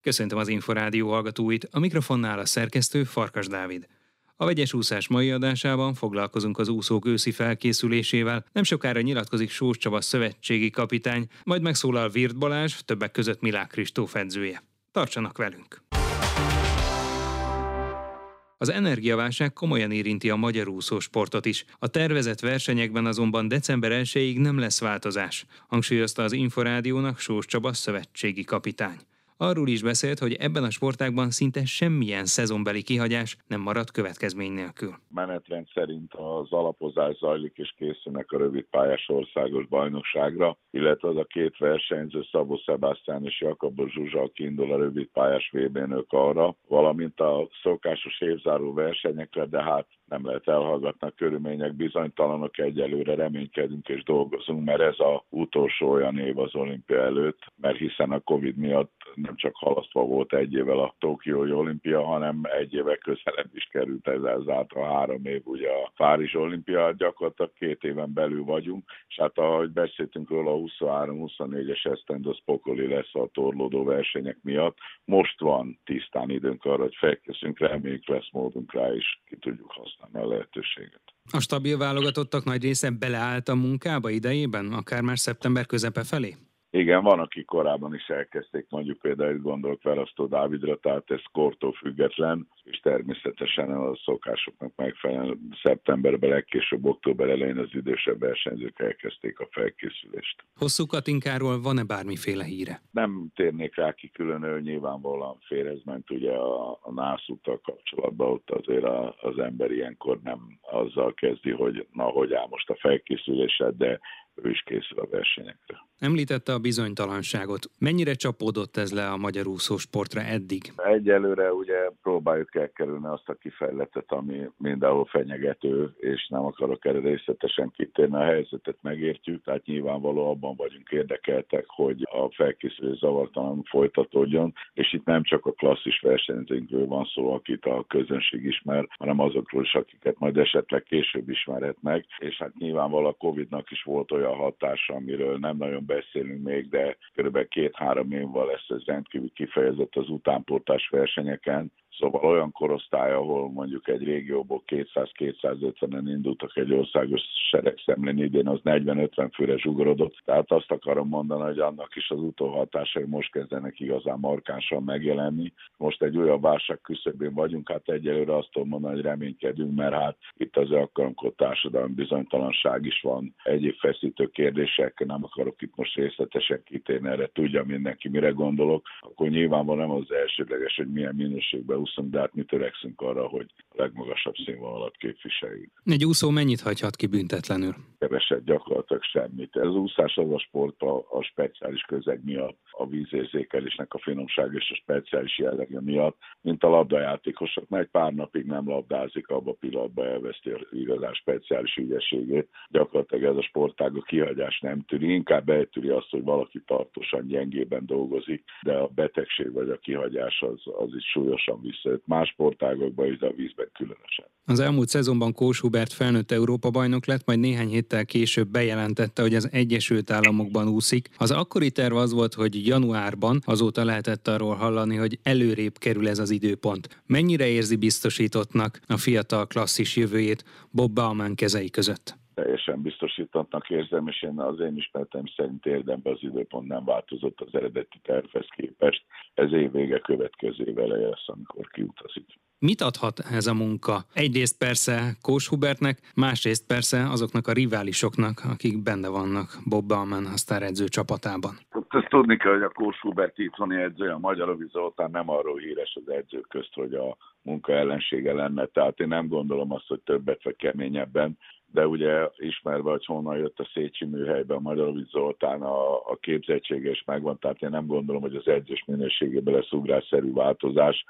Köszöntöm az Inforádió hallgatóit, a mikrofonnál a szerkesztő Farkas Dávid. A vegyes úszás mai adásában foglalkozunk az úszók őszi felkészülésével, nem sokára nyilatkozik Sós Csaba szövetségi kapitány, majd megszólal Virt Balázs, többek között Milák Kristóf edzője. Tartsanak velünk! Az energiaválság komolyan érinti a magyar úszósportot is. A tervezett versenyekben azonban december 1-ig nem lesz változás, hangsúlyozta az Inforádiónak Sós Csaba szövetségi kapitány. Arról is beszélt, hogy ebben a sportágban szinte semmilyen szezonbeli kihagyás nem marad következmény nélkül. Menetrend szerint az alapozás zajlik és készülnek a rövid pályás országos bajnokságra, illetve az a két versenyző Szabó Sebastian és Jakabos Zsuzsa, aki indul a rövid pályás vb arra, valamint a szokásos évzáró versenyekre, de hát nem lehet elhallgatni a körülmények bizonytalanok, egyelőre reménykedünk és dolgozunk, mert ez a utolsó olyan év az olimpia előtt, mert hiszen a Covid miatt nem csak halasztva volt egy évvel a Tokiói olimpia, hanem egy éve közelebb is került ez ezáltal három év ugye a Párizs olimpia, gyakorlatilag két éven belül vagyunk, és hát ahogy beszéltünk róla, a 23-24-es esztend az pokoli lesz a torlódó versenyek miatt. Most van tisztán időnk arra, hogy felkészünk, reméljük lesz módunk rá is, ki tudjuk használni a lehetőséget. A stabil válogatottak nagy része beleállt a munkába idejében, akár már szeptember közepe felé? Igen, van, akik korábban is elkezdték, mondjuk például gondolok Velasztó Dávidra, tehát ez kortól független, és természetesen a szokásoknak megfelelően szeptemberben, legkésőbb október elején az idősebb versenyzők elkezdték a felkészülést. Hosszú Katinkáról van-e bármiféle híre? Nem térnék rá ki külön, nyilvánvalóan férezment ugye a, a nászúttal kapcsolatban, ott azért a, az ember ilyenkor nem azzal kezdi, hogy na, hogy áll most a felkészülésed, de ő is készül a versenyekre. Említette a bizonytalanságot. Mennyire csapódott ez le a magyar úszósportra eddig? Egyelőre ugye próbáljuk elkerülni azt a kifejletet, ami mindenhol fenyegető, és nem akarok erre részletesen kitérni. A helyzetet megértjük, tehát nyilvánvaló abban vagyunk érdekeltek, hogy a felkészülés zavartalan folytatódjon, és itt nem csak a klasszis versenyzőnkről van szó, akit a közönség ismer, hanem azokról is, akiket majd esetleg később ismerhet meg, és hát nyilvánvaló a Covid-nak is volt olyan hatása, amiről nem nagyon beszélünk még, de kb. két-három év lesz ez rendkívül kifejezett az utánportás versenyeken, Szóval olyan korosztály, ahol mondjuk egy régióból 200-250-en indultak egy országos seregszemlén, idén az 40-50 főre zsugorodott. Tehát azt akarom mondani, hogy annak is az utóhatásai most kezdenek igazán markánsan megjelenni. Most egy olyan válság küszöbén vagyunk, hát egyelőre azt tudom mondani, hogy reménykedünk, mert hát itt az akkor társadalmi bizonytalanság is van, egyéb feszítő kérdések, nem akarok itt most részletesen kitérni erre, tudja mindenki, mire gondolok, akkor nyilvánvalóan nem az elsődleges, hogy milyen minőségben úszunk, de hát mi törekszünk arra, hogy a legmagasabb színvonalat képviseljük. Egy úszó mennyit hagyhat ki büntetlenül? Keveset, gyakorlatilag semmit. Ez úszás az a sport a, a speciális közeg miatt, a vízérzékelésnek a finomság és a speciális jellege miatt, mint a labdajátékosok, mert egy pár napig nem labdázik, abba a pillanatban elveszti az igazán speciális ügyességét. Gyakorlatilag ez a sportág a kihagyás nem tűri, inkább eltűri azt, hogy valaki tartósan gyengében dolgozik, de a betegség vagy a kihagyás az, az is súlyosan visszajött. Más sportágokban is, de a vízben különösen. Az elmúlt szezonban Kós Hubert felnőtt Európa bajnok lett, majd néhány héttel később bejelentette, hogy az Egyesült Államokban úszik. Az akkori terv az volt, hogy januárban, azóta lehetett arról hallani, hogy előrébb kerül ez az időpont. Mennyire érzi biztosítottnak a fiatal klasszis jövőjét Bob Bauman kezei között? Teljesen biztosítottnak érzem, és én az én ismeretem szerint érdemben az időpont nem változott az eredeti tervhez képest. Ez év vége következő év lesz, amikor kiutazik. Mit adhat ez a munka? Egyrészt persze Kós Hubertnek, másrészt persze azoknak a riválisoknak, akik benne vannak Bob Bauman edző csapatában. Ezt tudni kell, hogy a Kós Hubert itthoni edző, a Magyar Zoltán nem arról híres az edzők közt, hogy a munka ellensége lenne. Tehát én nem gondolom azt, hogy többet vagy keményebben de ugye ismerve, hogy honnan jött a Szécsi műhelybe a Magyarovic Zoltán, a, a képzettsége is megvan, tehát én nem gondolom, hogy az edzés minőségében lesz ugrásszerű változás.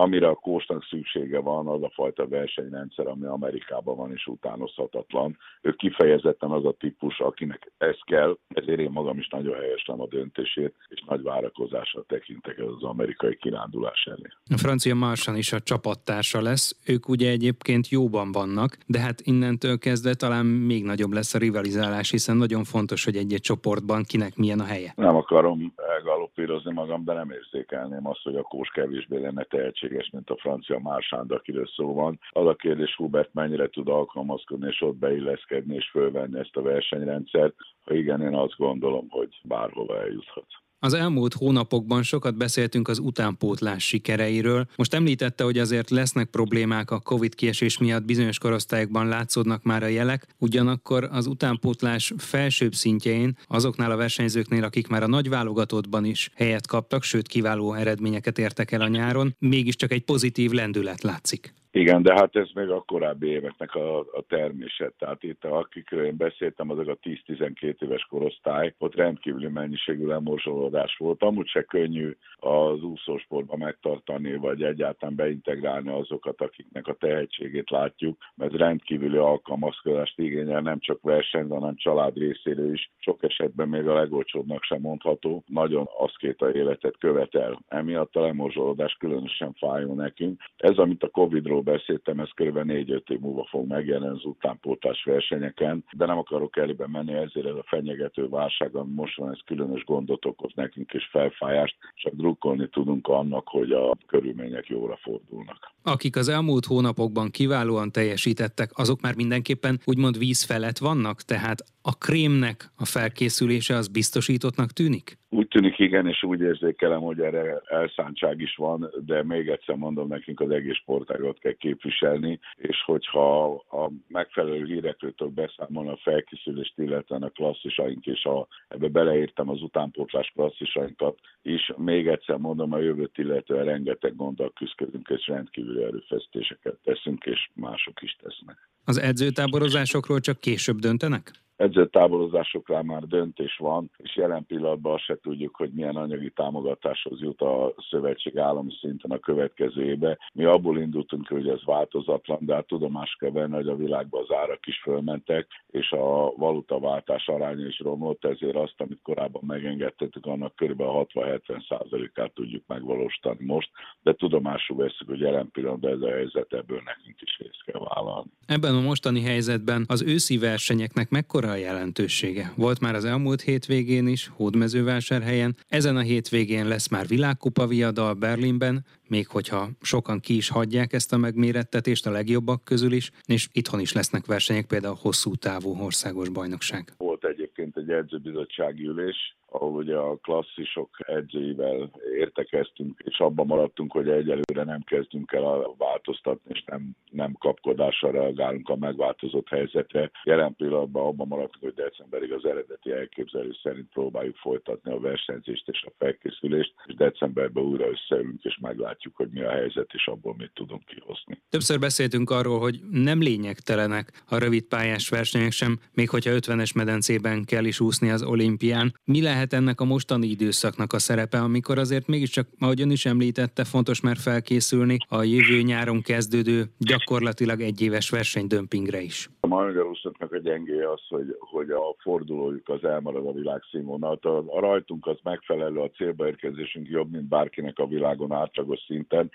Amire a kósnak szüksége van, az a fajta versenyrendszer, ami Amerikában van és utánozhatatlan. Ő kifejezetten az a típus, akinek ez kell, ezért én magam is nagyon helyeslem a döntését, és nagy várakozással tekintek ez az amerikai kirándulás elé. A francia Marsan is a csapattársa lesz, ők ugye egyébként jóban vannak, de hát innentől kezdve talán még nagyobb lesz a rivalizálás, hiszen nagyon fontos, hogy egy-egy csoportban kinek milyen a helye. Nem akarom legalopírozni magam, de nem érzékelném azt, hogy a kós kevésbé lenne tehetséges, mint a francia Mársánd, akiről szó van. Az a kérdés, Hubert mennyire tud alkalmazkodni, és ott beilleszkedni, és fölvenni ezt a versenyrendszert. Ha igen, én azt gondolom, hogy bárhova eljuthat. Az elmúlt hónapokban sokat beszéltünk az utánpótlás sikereiről. Most említette, hogy azért lesznek problémák a Covid kiesés miatt bizonyos korosztályokban látszódnak már a jelek, ugyanakkor az utánpótlás felsőbb szintjein azoknál a versenyzőknél, akik már a nagy válogatottban is helyet kaptak, sőt kiváló eredményeket értek el a nyáron, mégiscsak egy pozitív lendület látszik. Igen, de hát ez még a korábbi éveknek a, a termése. Tehát itt, akikről én beszéltem, azok a 10-12 éves korosztály, ott rendkívüli mennyiségű lemorzsolódás volt. Amúgy se könnyű az úszósportban megtartani, vagy egyáltalán beintegrálni azokat, akiknek a tehetségét látjuk, mert rendkívüli alkalmazkodást igényel nem csak verseny, hanem család részéről is. Sok esetben még a legolcsóbbnak sem mondható. Nagyon aszkéta életet követel. Emiatt a lemorzsolódás különösen fájó nekünk. Ez, amit a Covid-ról amiről beszéltem, ez kb. 4-5 év múlva fog megjelenni az utánpótás versenyeken, de nem akarok elébe menni, ezért ez a fenyegető válság, ami most van, ez különös gondot okoz nekünk és felfájást, csak drukkolni tudunk annak, hogy a körülmények jóra fordulnak. Akik az elmúlt hónapokban kiválóan teljesítettek, azok már mindenképpen úgymond víz felett vannak, tehát a krémnek a felkészülése az biztosítottnak tűnik? Úgy tűnik igen, és úgy érzékelem, hogy erre elszántság is van, de még egyszer mondom, nekünk az egész sportágot kell képviselni, és hogyha a megfelelő hírekről tudok beszámolni a felkészülést, illetve a klasszisaink, és a, ebbe beleértem az utánpótlás klasszisainkat is, még egyszer mondom, a jövőt illetően rengeteg gonddal küzdködünk, és rendkívüli erőfeszítéseket teszünk, és mások is tesznek. Az edzőtáborozásokról csak később döntenek? Edzőtáborozásokra már döntés van, és jelen pillanatban se tudjuk, hogy milyen anyagi támogatáshoz jut a szövetség állami szinten a következő éve. Mi abból indultunk, hogy ez változatlan, de hát tudomást kell venni, hogy a világban az árak is fölmentek, és a valutaváltás aránya is romlott, ezért azt, amit korábban megengedtettük, annak kb. 60-70 százalékát tudjuk megvalósítani most, de tudomásul veszük, hogy jelen pillanatban ez a helyzet, ebből nekünk is részt kell vállalni. Ebben a mostani helyzetben az őszi versenyeknek mekkora a jelentősége. Volt már az elmúlt hétvégén is, Hódmezővásárhelyen. Ezen a hétvégén lesz már világkupa viadal Berlinben, még hogyha sokan ki is hagyják ezt a megmérettetést a legjobbak közül is, és itthon is lesznek versenyek, például hosszú távú országos bajnokság. Volt egyébként egy edzőbizottsági ülés, ahol ugye a klasszisok edzőivel értekeztünk, és abban maradtunk, hogy egyelőre nem kezdünk el változtatni, és nem, nem kapkodással reagálunk a megváltozott helyzetre. Jelen pillanatban abban maradtunk, hogy decemberig az eredeti elképzelés szerint próbáljuk folytatni a versenyzést és a felkészülést, és decemberben újra összeülünk, és meglátjuk, hogy mi a helyzet, és abból mit tudunk kihozni. Többször beszéltünk arról, hogy nem lényegtelenek a rövid pályás versenyek sem, még hogyha 50-es medencében kell is úszni az olimpián. Mi lehet lehet ennek a mostani időszaknak a szerepe, amikor azért mégiscsak, ahogy ön is említette, fontos már felkészülni a jövő nyáron kezdődő gyakorlatilag egyéves versenydömpingre is? A magyarországnak a gyengé az, hogy, hogy a fordulójuk az elmarad a világszínvonalat. A, a rajtunk az megfelelő, a célba érkezésünk jobb, mint bárkinek a világon átlagos szinten,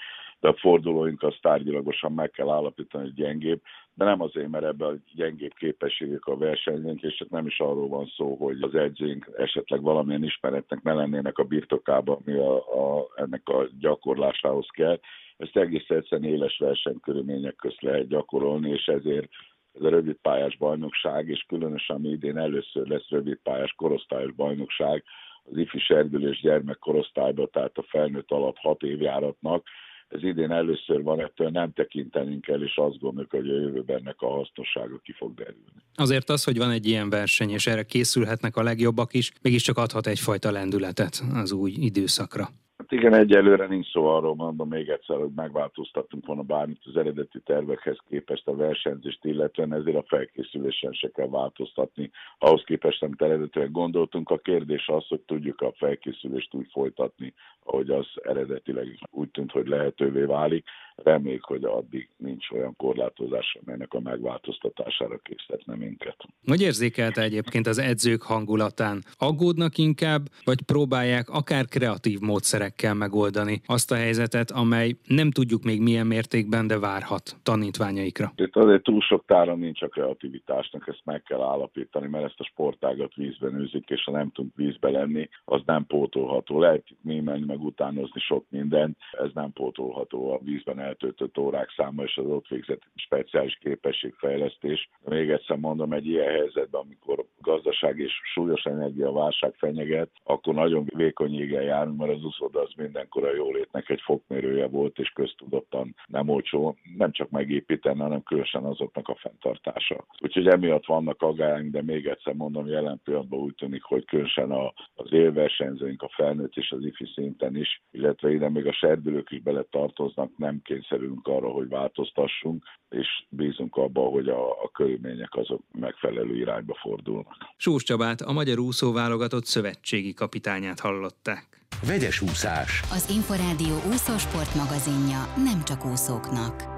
a fordulóink az tárgyilagosan meg kell állapítani, hogy gyengébb, de nem azért, mert ebben a gyengébb képességek a versenyünk, és csak nem is arról van szó, hogy az edzőink esetleg valamilyen ismeretnek ne lennének a birtokában, ami a, a, ennek a gyakorlásához kell. Ezt egész egyszerűen éles versenykörülmények közt lehet gyakorolni, és ezért ez a rövidpályás bajnokság, és különösen ami idén először lesz rövidpályás korosztályos bajnokság, az ifjú serdülés gyermek korosztályba, tehát a felnőtt alatt hat évjáratnak, ez idén először van, ettől nem tekintenünk el, és azt gondoljuk, hogy a jövőben ennek a hasznossága ki fog derülni. Azért az, hogy van egy ilyen verseny, és erre készülhetnek a legjobbak is, mégiscsak adhat egyfajta lendületet az új időszakra. Hát igen, egyelőre nincs szó arról, mondom még egyszer, hogy megváltoztattunk volna bármit az eredeti tervekhez képest a versenyzést illetően, ezért a felkészülésen se kell változtatni. Ahhoz képest, amit eredetileg gondoltunk, a kérdés az, hogy tudjuk a felkészülést úgy folytatni, ahogy az eredetileg úgy tűnt, hogy lehetővé válik. Reméljük, hogy addig nincs olyan korlátozás, amelynek a megváltoztatására készítene minket. Hogy érzékelte egyébként az edzők hangulatán? Aggódnak inkább, vagy próbálják akár kreatív módszerek módszerekkel megoldani azt a helyzetet, amely nem tudjuk még milyen mértékben, de várhat tanítványaikra. Itt azért túl sok tára nincs a kreativitásnak, ezt meg kell állapítani, mert ezt a sportágat vízben űzik, és ha nem tudunk vízbe lenni, az nem pótolható. Lehet mi menni meg utánozni sok mindent, ez nem pótolható a vízben eltöltött órák száma és az ott végzett speciális képességfejlesztés. Még egyszer mondom, egy ilyen helyzetben, amikor gazdaság és súlyos energiaválság fenyeget, akkor nagyon vékony égen járunk, mert az úszoda az mindenkor a jólétnek egy fokmérője volt, és köztudottan nem olcsó, nem csak megépíteni, hanem különösen azoknak a fenntartása. Úgyhogy emiatt vannak aggályunk, de még egyszer mondom, jelen pillanatban úgy tűnik, hogy különösen a, az élversenyzőink, a felnőtt és az ifi szinten is, illetve ide még a serdülők is bele tartoznak, nem kényszerülünk arra, hogy változtassunk, és bízunk abba, hogy a, a körülmények azok megfelelő irányba fordulnak. Sós Csabát, a magyar úszóválogatott szövetségi kapitányát hallották. Vegyes úszás. Az Inforádió úszósport magazinja nem csak úszóknak.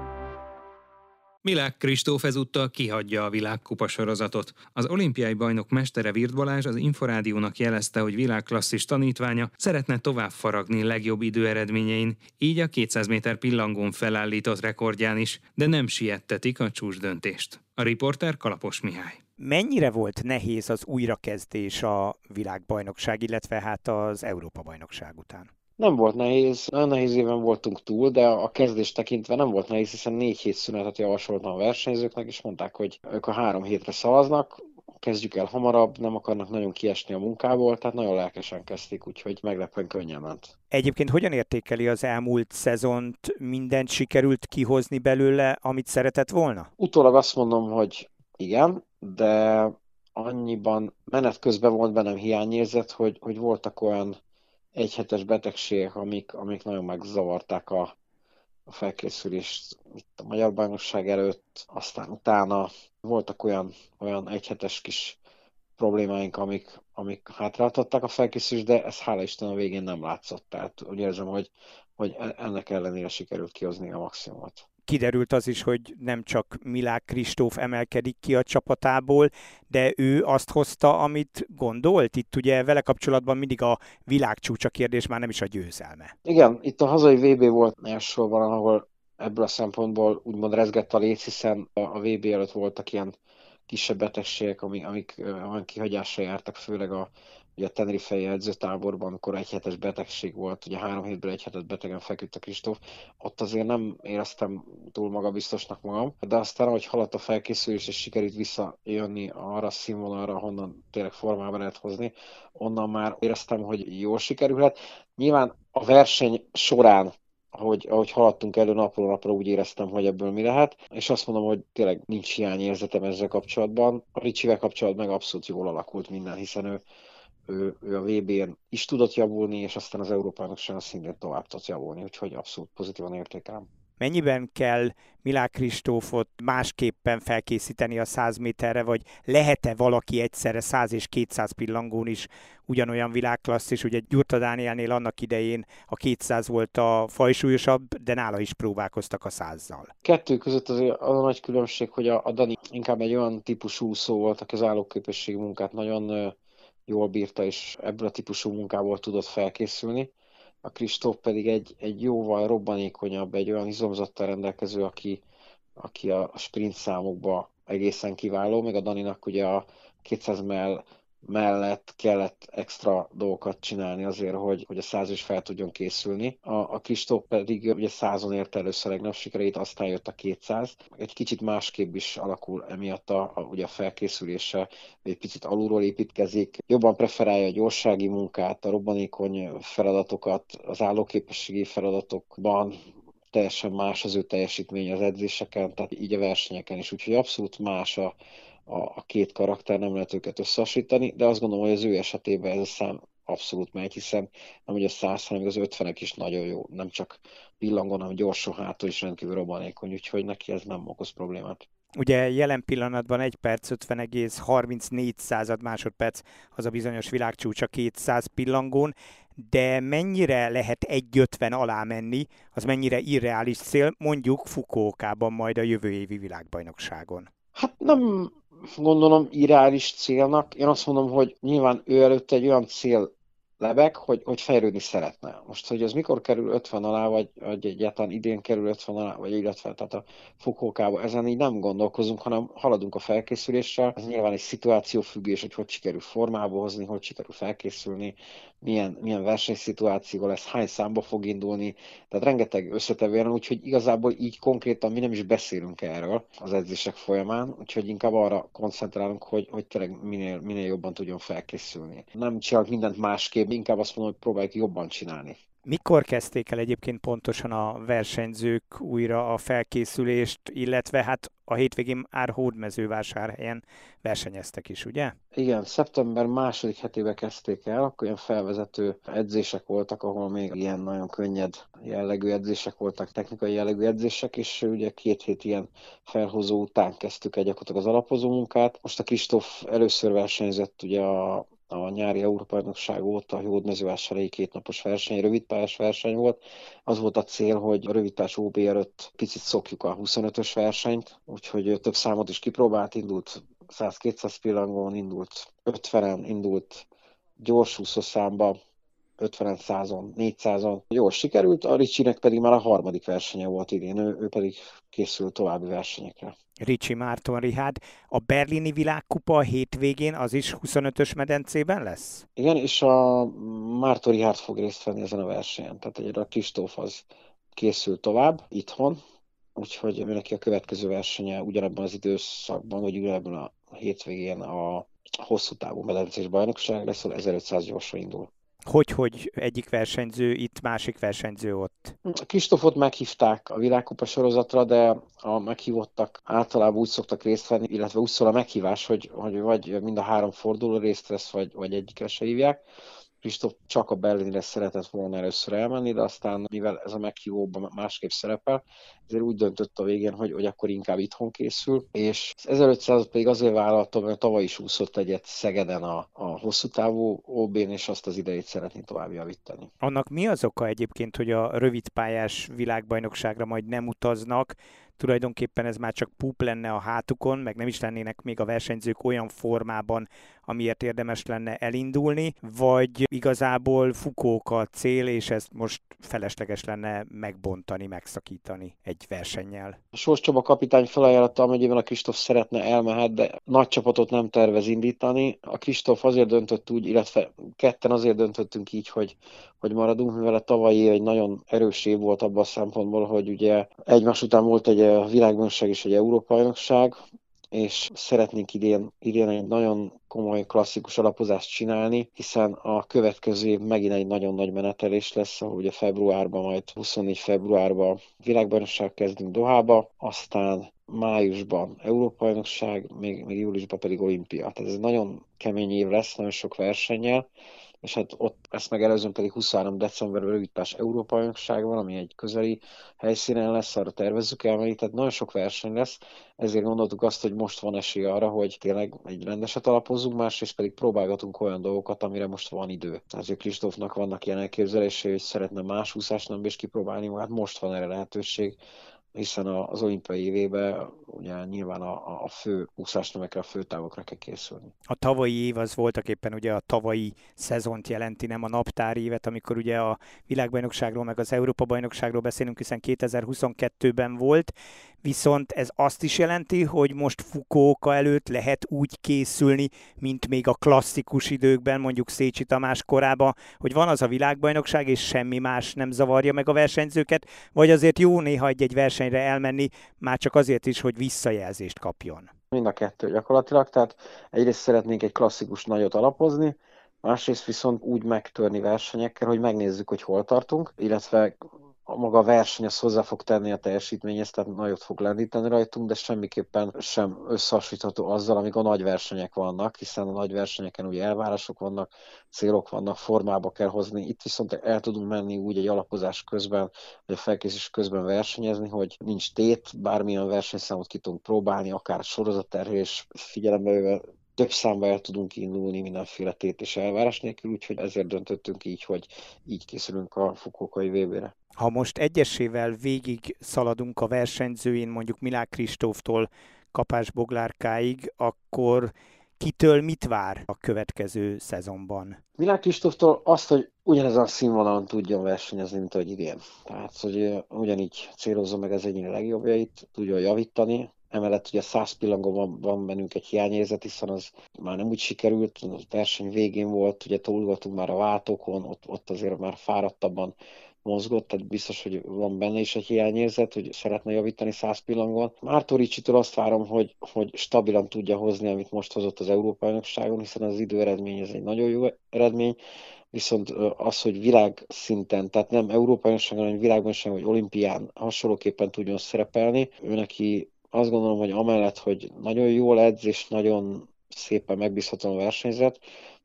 Milák Kristóf ezúttal kihagyja a világkupa sorozatot. Az olimpiai bajnok mestere Virt Balázs az Inforádiónak jelezte, hogy világklasszis tanítványa szeretne tovább faragni legjobb időeredményein, így a 200 méter pillangón felállított rekordján is, de nem siettetik a csúcs döntést. A riporter Kalapos Mihály. Mennyire volt nehéz az újrakezdés a világbajnokság, illetve hát az Európa-bajnokság után? Nem volt nehéz, nagyon nehéz éven voltunk túl, de a kezdés tekintve nem volt nehéz, hiszen négy hét szünetet javasoltam a versenyzőknek, és mondták, hogy ők a három hétre szavaznak, kezdjük el hamarabb, nem akarnak nagyon kiesni a munkából, tehát nagyon lelkesen kezdték, úgyhogy meglepően könnyen ment. Egyébként hogyan értékeli az elmúlt szezont? Mindent sikerült kihozni belőle, amit szeretett volna? Utólag azt mondom, hogy igen, de annyiban menet közben volt bennem hiányérzet, hogy, hogy voltak olyan egyhetes betegségek, amik, amik nagyon megzavarták a, a felkészülést itt a Magyar Bajnokság előtt, aztán utána voltak olyan, olyan egyhetes kis problémáink, amik, amik hátráltatták a felkészülést, de ez hála Isten a végén nem látszott. Tehát úgy érzem, hogy, hogy e, ennek ellenére sikerült kihozni a maximumot kiderült az is, hogy nem csak Milák Kristóf emelkedik ki a csapatából, de ő azt hozta, amit gondolt. Itt ugye vele kapcsolatban mindig a világcsúcsa kérdés, már nem is a győzelme. Igen, itt a hazai VB volt elsősorban, ahol ebből a szempontból úgymond rezgett a léc, hiszen a VB előtt voltak ilyen kisebb betegségek, amik, amik olyan kihagyásra jártak, főleg a ugye a Tenerife edzőtáborban, amikor egy hetes betegség volt, ugye három hétből egy hetet betegen feküdt a Kristóf, ott azért nem éreztem túl magabiztosnak magam, de aztán, hogy haladt a felkészülés, és sikerült visszajönni arra a színvonalra, honnan tényleg formába lehet hozni, onnan már éreztem, hogy jól sikerülhet. Nyilván a verseny során ahogy, ahogy haladtunk elő napról napra, úgy éreztem, hogy ebből mi lehet, és azt mondom, hogy tényleg nincs hiányérzetem ezzel kapcsolatban. A Ricsivel kapcsolatban meg abszolút jól alakult minden, hiszen ő ő, ő a VB-n is tudott javulni, és aztán az Európának sem szintén tovább tudott javulni, úgyhogy abszolút pozitívan értékelem. Mennyiben kell Milák Kristófot másképpen felkészíteni a 100 méterre, vagy lehet-e valaki egyszerre 100 és 200 pillangón is ugyanolyan világklasszis? Ugye Gyurta Dánielnél annak idején a 200 volt a fajsúlyosabb, de nála is próbálkoztak a 100-zal. Kettő között az a nagy különbség, hogy a, a Dani inkább egy olyan típusú szó volt, aki az állóképességi munkát nagyon jól bírta, és ebből a típusú munkából tudott felkészülni. A Kristóf pedig egy, egy jóval robbanékonyabb, egy olyan izomzattal rendelkező, aki, aki a sprint számokba egészen kiváló, még a Daninak ugye a 200 mell mellett kellett extra dolgokat csinálni azért, hogy, hogy a száz is fel tudjon készülni. A, a Kristóf pedig ugye százon érte először legnagyobb sikerét, aztán jött a 200. Egy kicsit másképp is alakul emiatt a, a, ugye a felkészülése, egy picit alulról építkezik, jobban preferálja a gyorsági munkát, a robbanékony feladatokat, az állóképességi feladatokban teljesen más az ő teljesítmény az edzéseken, tehát így a versenyeken is, úgyhogy abszolút más a, a, a két karakter, nem lehet őket összehasonlítani, de azt gondolom, hogy az ő esetében ez a szám abszolút megy, hiszen nem ugye a 100, hanem az 50 is nagyon jó, nem csak pillangon, hanem gyorsan hátul is rendkívül robbanékony, úgyhogy neki ez nem okoz problémát. Ugye jelen pillanatban 1 perc 50,34 század másodperc az a bizonyos világcsúcsa 200 pillangón, de mennyire lehet 1.50 alá menni, az mennyire irreális cél, mondjuk Fukuokában majd a jövő évi világbajnokságon? Hát nem gondolom irreális célnak. Én azt mondom, hogy nyilván ő előtt egy olyan cél lebeg, hogy, hogy fejlődni szeretne. Most, hogy az mikor kerül 50 alá, vagy, vagy egyáltalán idén kerül 50 alá, vagy illetve tehát a fokókába, ezen így nem gondolkozunk, hanem haladunk a felkészüléssel. Ez nyilván egy szituációfüggés, hogy hogy sikerül formába hozni, hogy sikerül felkészülni, milyen, milyen versenyszituáció lesz, hány számba fog indulni, tehát rengeteg összetevő jelen, úgyhogy igazából így konkrétan mi nem is beszélünk erről az edzések folyamán, úgyhogy inkább arra koncentrálunk, hogy, hogy tényleg minél, minél jobban tudjon felkészülni. Nem csinálunk mindent másképp, inkább azt mondom, hogy próbáljuk jobban csinálni. Mikor kezdték el egyébként pontosan a versenyzők újra a felkészülést, illetve hát a hétvégén már Hódmezővásárhelyen versenyeztek is, ugye? Igen, szeptember második hetébe kezdték el, akkor ilyen felvezető edzések voltak, ahol még ilyen nagyon könnyed jellegű edzések voltak, technikai jellegű edzések, és ugye két hét ilyen felhozó után kezdtük gyakorlatilag az alapozó munkát. Most a Kristóf először versenyzett ugye a a nyári Európa-bajnokság óta a Hódmezővásárhelyi kétnapos verseny, rövidpályás verseny volt. Az volt a cél, hogy a rövidpályás OB előtt picit szokjuk a 25-ös versenyt, úgyhogy több számot is kipróbált, indult 100-200 pillangón, indult 50-en, indult gyors számba, 50 100-on, 400-on. Jól sikerült, a Ricsinek pedig már a harmadik versenye volt idén, ő, ő pedig készül további versenyekre. Ricsi Márton Rihárd. A berlini világkupa a hétvégén az is 25-ös medencében lesz? Igen, és a Márton Rihárd fog részt venni ezen a versenyen. Tehát egyre a Kristóf az készül tovább itthon, úgyhogy neki a következő versenye ugyanebben az időszakban, vagy ugyanebben a hétvégén a hosszú távú medencés bajnokság lesz, 1500 gyorsra indul hogy, hogy egyik versenyző itt, másik versenyző ott? A Kristófot meghívták a világkupa sorozatra, de a meghívottak általában úgy szoktak részt venni, illetve úgy szól a meghívás, hogy, hogy vagy mind a három forduló részt vesz, vagy, vagy egyikre se hívják. Kristóf csak a Berlinre szeretett volna először elmenni, de aztán, mivel ez a meghívóban másképp szerepel, ezért úgy döntött a végén, hogy, hogy akkor inkább itthon készül, és az 1500 pedig azért vállaltam, mert tavaly is úszott egyet Szegeden a, a hosszú távú OB-n, és azt az idejét szeretné tovább javítani. Annak mi az oka egyébként, hogy a rövidpályás világbajnokságra majd nem utaznak, tulajdonképpen ez már csak pup lenne a hátukon, meg nem is lennének még a versenyzők olyan formában, amiért érdemes lenne elindulni, vagy igazából fukók a cél, és ezt most felesleges lenne megbontani, megszakítani egy versennyel. A Sors Csaba kapitány felajánlotta, amennyiben a Kristóf szeretne, elmehet, de nagy csapatot nem tervez indítani. A Kristóf azért döntött úgy, illetve ketten azért döntöttünk így, hogy, hogy maradunk, mivel a tavalyi egy nagyon erős év volt abban a szempontból, hogy ugye egymás után volt egy világbajnokság és egy Európa-bajnokság, és szeretnénk idén, idén egy nagyon komoly klasszikus alapozást csinálni, hiszen a következő év megint egy nagyon nagy menetelés lesz, ahol ugye februárban, majd 24 februárban világbajnokság kezdünk Dohába, aztán májusban Európa-bajnokság, még, még júliusban pedig olimpia. Tehát ez nagyon kemény év lesz, nagyon sok versennyel, és hát ott ezt megelőzően pedig 23 decemberben rövidpás Európa bajnokság van, ami egy közeli helyszínen lesz, arra tervezzük elmenni, tehát nagyon sok verseny lesz, ezért gondoltuk azt, hogy most van esély arra, hogy tényleg egy rendeset alapozzunk, másrészt pedig próbálgatunk olyan dolgokat, amire most van idő. Azért Kristófnak vannak ilyen elképzelései, hogy szeretne más úszást nem is kipróbálni, hát most van erre lehetőség, hiszen az olimpiai évében ugye nyilván a, a fő úszásnövekre, a fő távokra kell készülni. A tavalyi év az voltak éppen ugye a tavalyi szezont jelenti, nem a naptári évet, amikor ugye a világbajnokságról meg az Európa bajnokságról beszélünk, hiszen 2022-ben volt, viszont ez azt is jelenti, hogy most Fukóka előtt lehet úgy készülni, mint még a klasszikus időkben, mondjuk Szécsi Tamás korában, hogy van az a világbajnokság, és semmi más nem zavarja meg a versenyzőket, vagy azért jó néha egy-egy versenyre elmenni, már csak azért is, hogy visszajelzést kapjon. Mind a kettő gyakorlatilag, tehát egyrészt szeretnénk egy klasszikus nagyot alapozni, másrészt viszont úgy megtörni versenyekkel, hogy megnézzük, hogy hol tartunk, illetve a maga verseny az hozzá fog tenni a teljesítményhez, tehát nagyot fog lendíteni rajtunk, de semmiképpen sem összehasonlítható azzal, amik a nagy versenyek vannak, hiszen a nagy versenyeken ugye elvárások vannak, célok vannak, formába kell hozni. Itt viszont el tudunk menni úgy egy alapozás közben, vagy a felkészülés közben versenyezni, hogy nincs tét, bármilyen versenyszámot ki tudunk próbálni, akár sorozatterhelés figyelembe több számba el tudunk indulni mindenféle tét és elvárás nélkül, úgyhogy ezért döntöttünk így, hogy így készülünk a Fukuokai VB-re. Ha most egyesével végig szaladunk a versenyzőin, mondjuk Milák Kristóftól Kapás Boglárkáig, akkor kitől mit vár a következő szezonban? Milák Kristóftól azt, hogy ugyanezen a színvonalon tudjon versenyezni, mint ahogy idén. Tehát, hogy ugyanígy célozza meg az egyéni legjobbjait, tudjon javítani, Emellett ugye 100 pillangóban van bennünk egy hiányérzet, hiszen az már nem úgy sikerült, a verseny végén volt, ugye túlgatunk már a váltókon, ott, ott azért már fáradtabban mozgott, tehát biztos, hogy van benne is egy hiányérzet, hogy szeretne javítani 100 pillangon. Mártó Ricsitől azt várom, hogy, hogy stabilan tudja hozni, amit most hozott az Európai Bajnokságon, hiszen az időeredmény ez egy nagyon jó eredmény, viszont az, hogy világ szinten, tehát nem Európai Bajnokságon, hanem világbajnokságon vagy olimpián hasonlóképpen tudjon szerepelni, ő neki azt gondolom, hogy amellett, hogy nagyon jól edz, és nagyon szépen megbízhatóan versenyzet,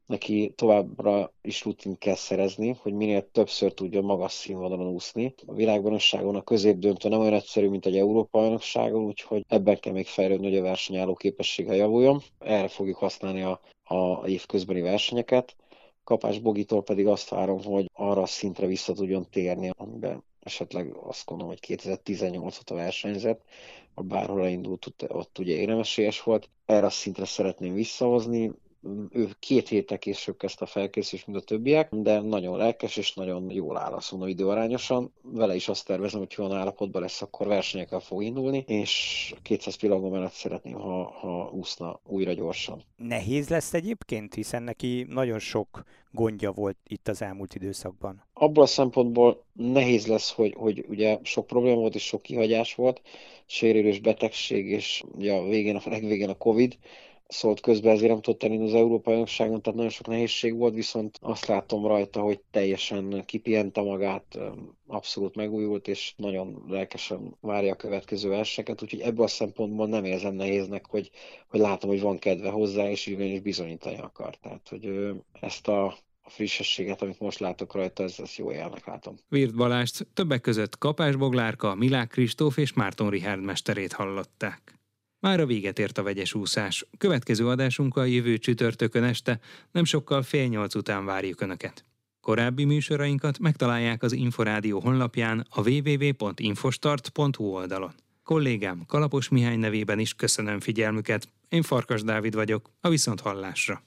neki továbbra is rutin kell szerezni, hogy minél többször tudjon magas színvonalon úszni. A világbajnokságon a középdöntő nem olyan egyszerű, mint egy Európa bajnokságon, úgyhogy ebben kell még fejlődni, hogy a versenyálló képessége javuljon. Erre fogjuk használni a, a évközbeni versenyeket. Kapás Bogitól pedig azt várom, hogy arra a szintre vissza tudjon térni, amiben esetleg azt gondolom, hogy 2018-ot a versenyzet, a bárhol elindult, ott, ott ugye éremesélyes volt. Erre a szintre szeretném visszahozni, ő két héttel később kezdte a felkészülést, mint a többiek, de nagyon lelkes és nagyon jól áll a szunó időarányosan. Vele is azt tervezem, hogy olyan állapotban lesz, akkor versenyekkel fog indulni, és 200 pillangó mellett szeretném, ha, ha úszna újra gyorsan. Nehéz lesz egyébként, hiszen neki nagyon sok gondja volt itt az elmúlt időszakban. Abból a szempontból nehéz lesz, hogy, hogy ugye sok probléma volt és sok kihagyás volt, sérülés, betegség, és ugye a végén, a legvégén a Covid, szólt közben, ezért nem tudott elindulni az Európai Bajnokságon, tehát nagyon sok nehézség volt, viszont azt látom rajta, hogy teljesen kipihente magát, abszolút megújult, és nagyon lelkesen várja a következő verseket, úgyhogy ebből a szempontból nem érzem nehéznek, hogy, hogy látom, hogy van kedve hozzá, és is bizonyítani akar. Tehát, hogy ezt a, a frissességet, amit most látok rajta, ez, ez jó jelnek látom. Virt Balást többek között Kapás Boglárka, Milák Kristóf és Márton Richard mesterét hallották. Már a véget ért a vegyes úszás. Következő adásunkkal jövő csütörtökön este, nem sokkal fél nyolc után várjuk Önöket. Korábbi műsorainkat megtalálják az Inforádió honlapján a www.infostart.hu oldalon. Kollégám Kalapos Mihály nevében is köszönöm figyelmüket. Én Farkas Dávid vagyok, a Viszonthallásra.